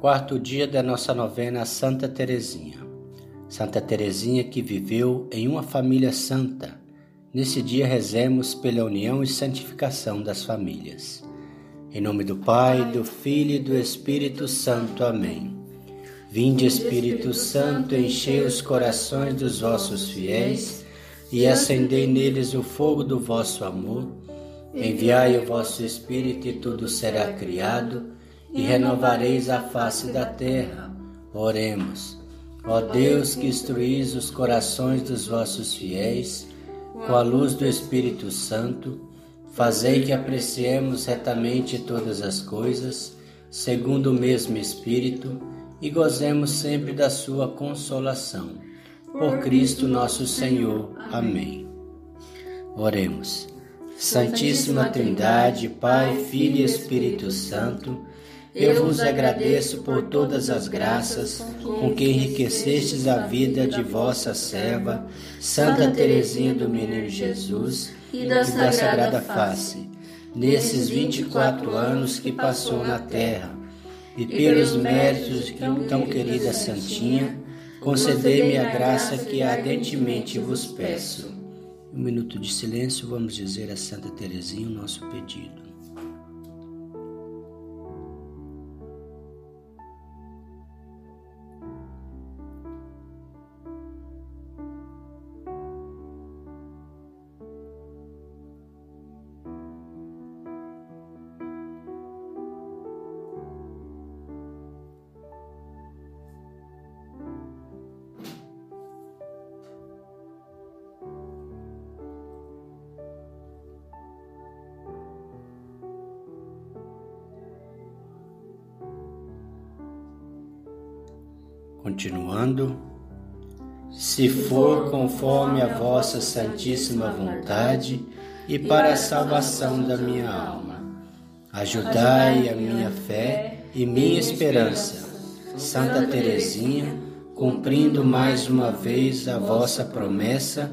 Quarto dia da nossa novena Santa Teresinha. Santa Teresinha que viveu em uma família santa. Nesse dia rezemos pela união e santificação das famílias. Em nome do Pai, do Filho e do Espírito Santo. Amém. Vinde, Espírito Santo, enchei os corações dos vossos fiéis e acendei neles o fogo do vosso amor. Enviai o vosso Espírito e tudo será criado, e renovareis a face da terra. Oremos. Ó Deus que instruís os corações dos vossos fiéis, com a luz do Espírito Santo, fazei que apreciemos retamente todas as coisas, segundo o mesmo Espírito, e gozemos sempre da sua consolação. Por Cristo nosso Senhor. Amém. Oremos. Santíssima Trindade, Pai, Filho e Espírito Santo, eu vos agradeço por todas as graças com que enriquecestes a vida de vossa serva, Santa Teresinha do Menino Jesus e da Sagrada Face, nesses 24 anos que passou na terra, e pelos méritos de tão querida Santinha, concedei-me a graça que ardentemente vos peço um minuto de silêncio, vamos dizer a Santa Teresinha o nosso pedido. Continuando, se for conforme a vossa santíssima vontade e para a salvação da minha alma, ajudai a minha fé e minha esperança. Santa Teresinha, cumprindo mais uma vez a vossa promessa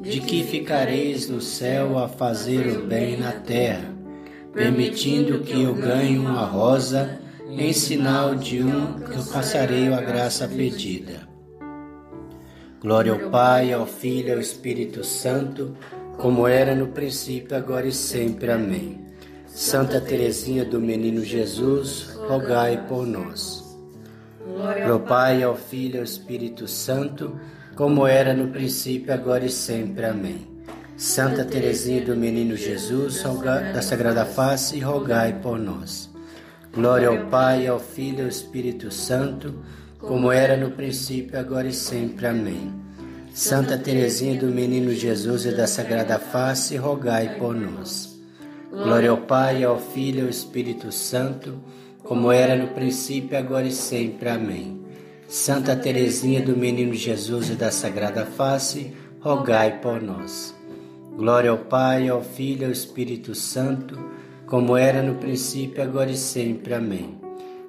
de que ficareis no céu a fazer o bem na terra, permitindo que eu ganhe uma rosa em sinal de um que eu passarei a graça pedida. Glória ao Pai, ao Filho e ao Espírito Santo, como era no princípio, agora e sempre. Amém. Santa Teresinha do Menino Jesus, rogai por nós. Glória ao Pai, ao Filho e ao Espírito Santo, como era no princípio, agora e sempre. Amém. Santa Teresinha do Menino Jesus, da Sagrada Face, rogai por nós. Glória ao Pai, ao Filho e ao Espírito Santo, como era no princípio, agora e sempre. Amém. Santa Teresinha do Menino Jesus e da Sagrada Face, rogai por nós. Glória ao Pai, ao Filho e ao Espírito Santo, como era no princípio, agora e sempre. Amém. Santa Teresinha do Menino Jesus e da Sagrada Face, rogai por nós. Glória ao Pai, ao Filho e ao Espírito Santo, como era no princípio, agora e sempre. Amém.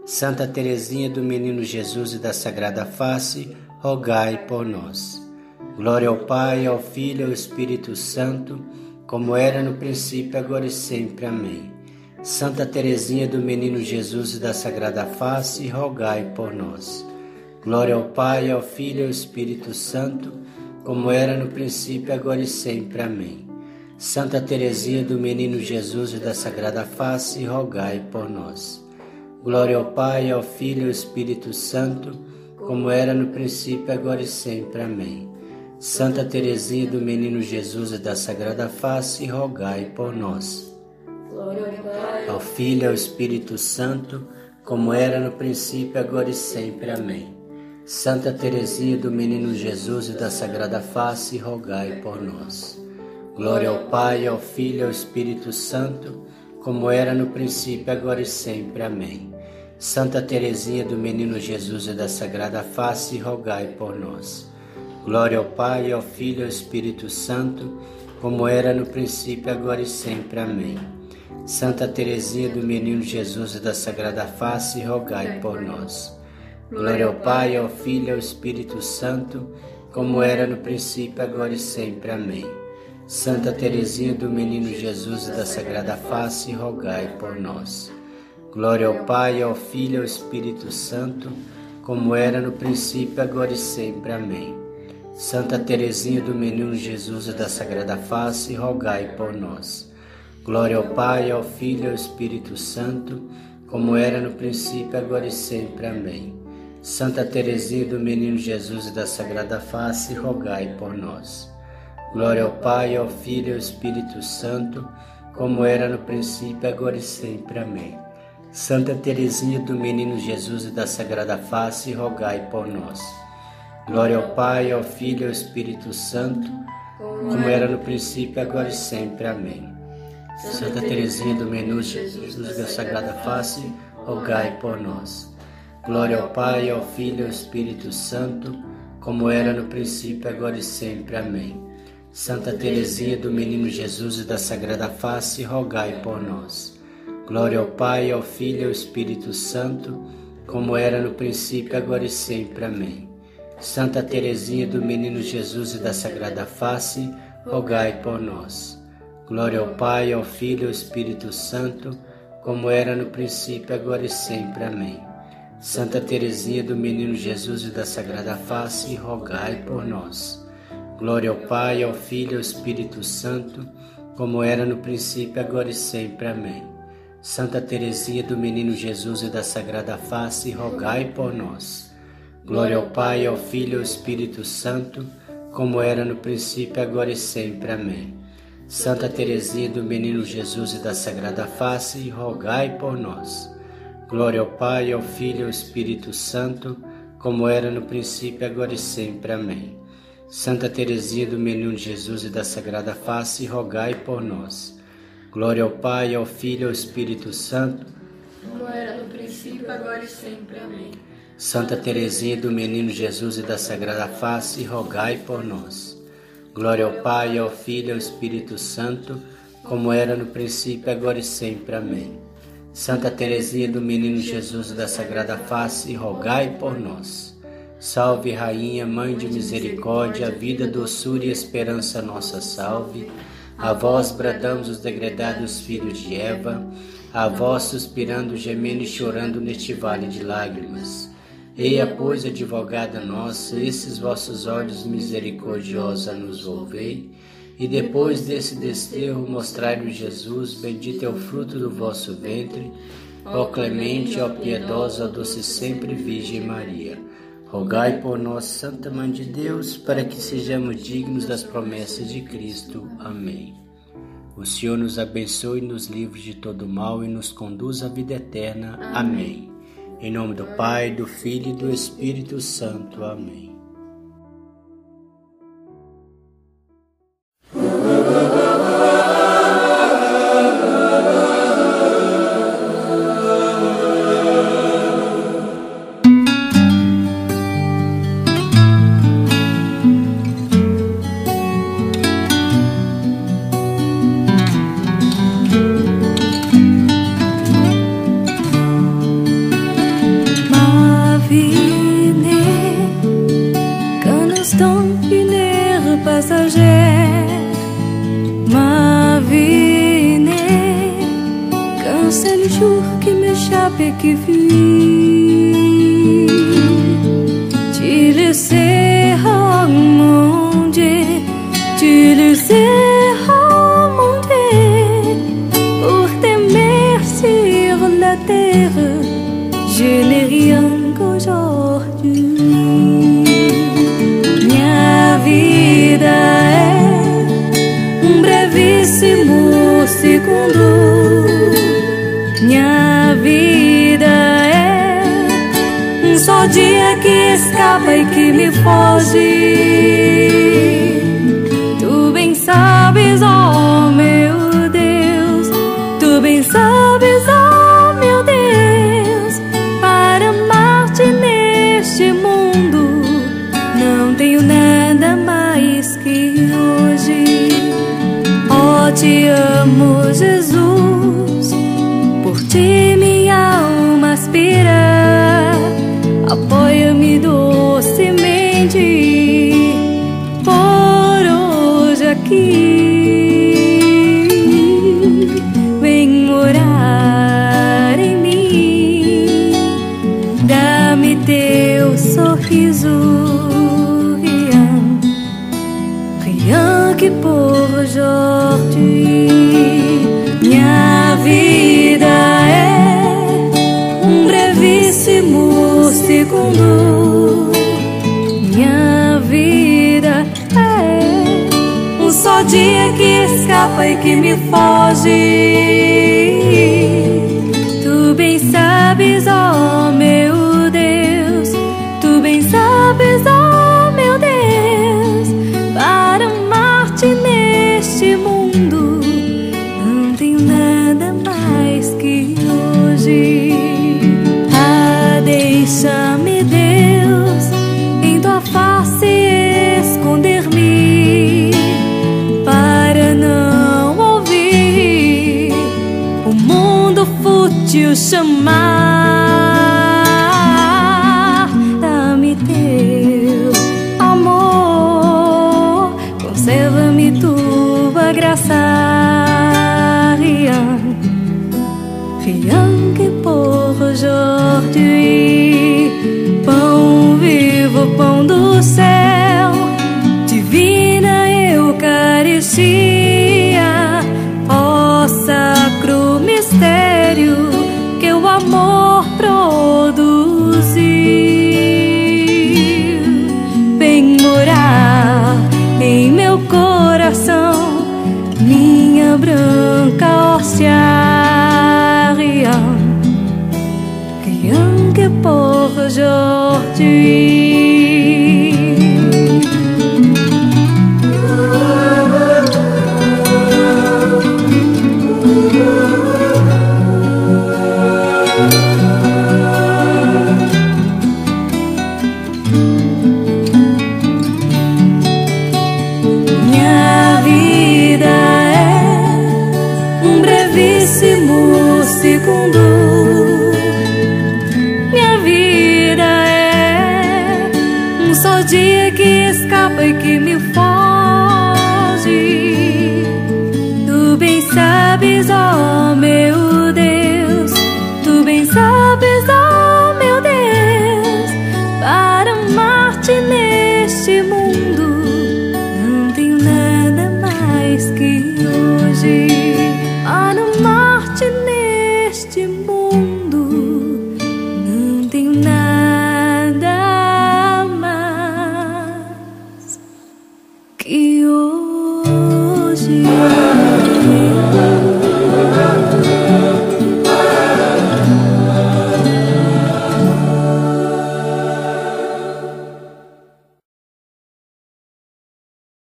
Santa Teresinha do Menino Jesus e da Sagrada Face, rogai por nós. Glória ao Pai, ao Filho e ao Espírito Santo, como era no princípio, agora e sempre. Amém. Santa Teresinha do Menino Jesus e da Sagrada Face, rogai por nós. Glória ao Pai, ao Filho e ao Espírito Santo, como era no princípio, agora e sempre. Amém. Santa Teresinha do Menino Jesus e da Sagrada Face, rogai por nós. Glória ao Pai, ao Filho e ao Espírito Santo, como era no princípio, agora e sempre. Amém. Santa Teresinha do Menino Jesus e da Sagrada Face, rogai por nós. Glória ao Pai, ao Filho e ao Espírito Santo, como era no princípio, agora e sempre. Amém. Santa Teresinha do Menino Jesus e da Sagrada Face, rogai por nós. Glória ao Pai, ao Filho e ao Espírito Santo, como era no princípio, agora e sempre. Amém. Santa Teresinha do Menino Jesus e da Sagrada Face, rogai por nós. Glória ao Pai, ao Filho e ao Espírito Santo, como era no princípio, agora e sempre. Amém. Santa Teresinha do Menino Jesus e da Sagrada Face, rogai por nós. Glória ao Pai, ao Filho e ao Espírito Santo, como era no princípio, agora e sempre. Amém. Santa Teresinha do Menino Jesus e da Sagrada Face, rogai por nós. Glória ao Pai, ao Filho e ao Espírito Santo, como era no princípio, agora e sempre. Amém. Santa Teresinha do Menino Jesus e da Sagrada Face, rogai por nós. Glória ao Pai, ao Filho e ao Espírito Santo, como era no princípio, agora e sempre. Amém. Santa Teresinha do Menino Jesus e da Sagrada Face, rogai por nós. Glória ao Pai, ao Filho e ao Espírito Santo, como era no princípio, agora e sempre. Amém. Santa Teresinha do Menino Jesus e da Sagrada Face, rogai por nós. Glória ao Pai, ao Filho e ao Espírito Santo, como era no princípio, agora e sempre. Amém. Santa Teresinha do Menino Jesus e da Sagrada Face, rogai por nós. Glória ao Pai, ao Filho e ao Espírito Santo, como era no princípio, agora e sempre. Amém. Santa Teresinha do Menino Jesus e da Sagrada Face, rogai por nós. Glória ao Pai, ao Filho e ao Espírito Santo, como era no princípio, agora e sempre. Amém. Santa Teresinha do Menino Jesus e da Sagrada Face, rogai por nós. Glória ao Pai, ao Filho e ao Espírito Santo, como era no princípio, agora e sempre. Amém. Santa Teresinha do Menino Jesus e da Sagrada Face, rogai por nós. Glória ao Pai, ao Filho e ao Espírito Santo, como era no princípio, agora e sempre. Amém. Santa Teresinha do Menino Jesus e da Sagrada Face, rogai por nós. Glória ao Pai, ao Filho e ao Espírito Santo, como era no princípio, agora e sempre. Amém. Santa Teresinha do Menino Jesus e da Sagrada Face, rogai por nós. Glória ao Pai, ao Filho e ao Espírito Santo, como era no princípio, agora e sempre. Amém. Santa Teresinha do Menino Jesus e da Sagrada Face, rogai por nós. Glória ao Pai, ao Filho e ao Espírito Santo, como era no princípio, agora e sempre. Amém. Santa Teresinha do Menino Jesus e da Sagrada Face, rogai por nós. Glória ao Pai, ao Filho e ao Espírito Santo, como era no princípio, agora e sempre. Amém. Santa Teresinha do Menino Jesus e da Sagrada Face, rogai por nós. Salve, Rainha, Mãe de Misericórdia, vida, doçura e esperança nossa, salve. A vós bradamos os degredados filhos de Eva, a vós suspirando, gemendo e chorando neste vale de lágrimas. Eia, pois, advogada nossa, esses vossos olhos misericordiosos a nos volvei, e depois desse desterro mostrai-nos Jesus, bendito é o fruto do vosso ventre, ó clemente, ó piedosa, ó doce sempre Virgem Maria. Rogai por nós, Santa Mãe de Deus, para que sejamos dignos das promessas de Cristo. Amém. O Senhor nos abençoe, nos livre de todo mal e nos conduz à vida eterna. Amém. Em nome do Pai, do Filho e do Espírito Santo. Amém. Ma vie n'est qu'un seul jour qui m'échappe et qui fuit. Tu le sais, oh mon Dieu, tu le sais. Oh je n'ai rien qu'aujourd'hui. Segundo. Minha vida é um só dia que escapa e que me foge. Tu bem sabes, aqui. Vem morar em mim. Dá-me teu sorriso, Rian. Rien que aujourd'hui. Minha vida é um brevíssimo segundo. Dia que escapa e que me foge. Tu bem sabes, oh. te o chamar. Dá-me teu amor, conserve-me tua graça. Rien, rien que pour aujourd'hui. mystery. dia que escapa e que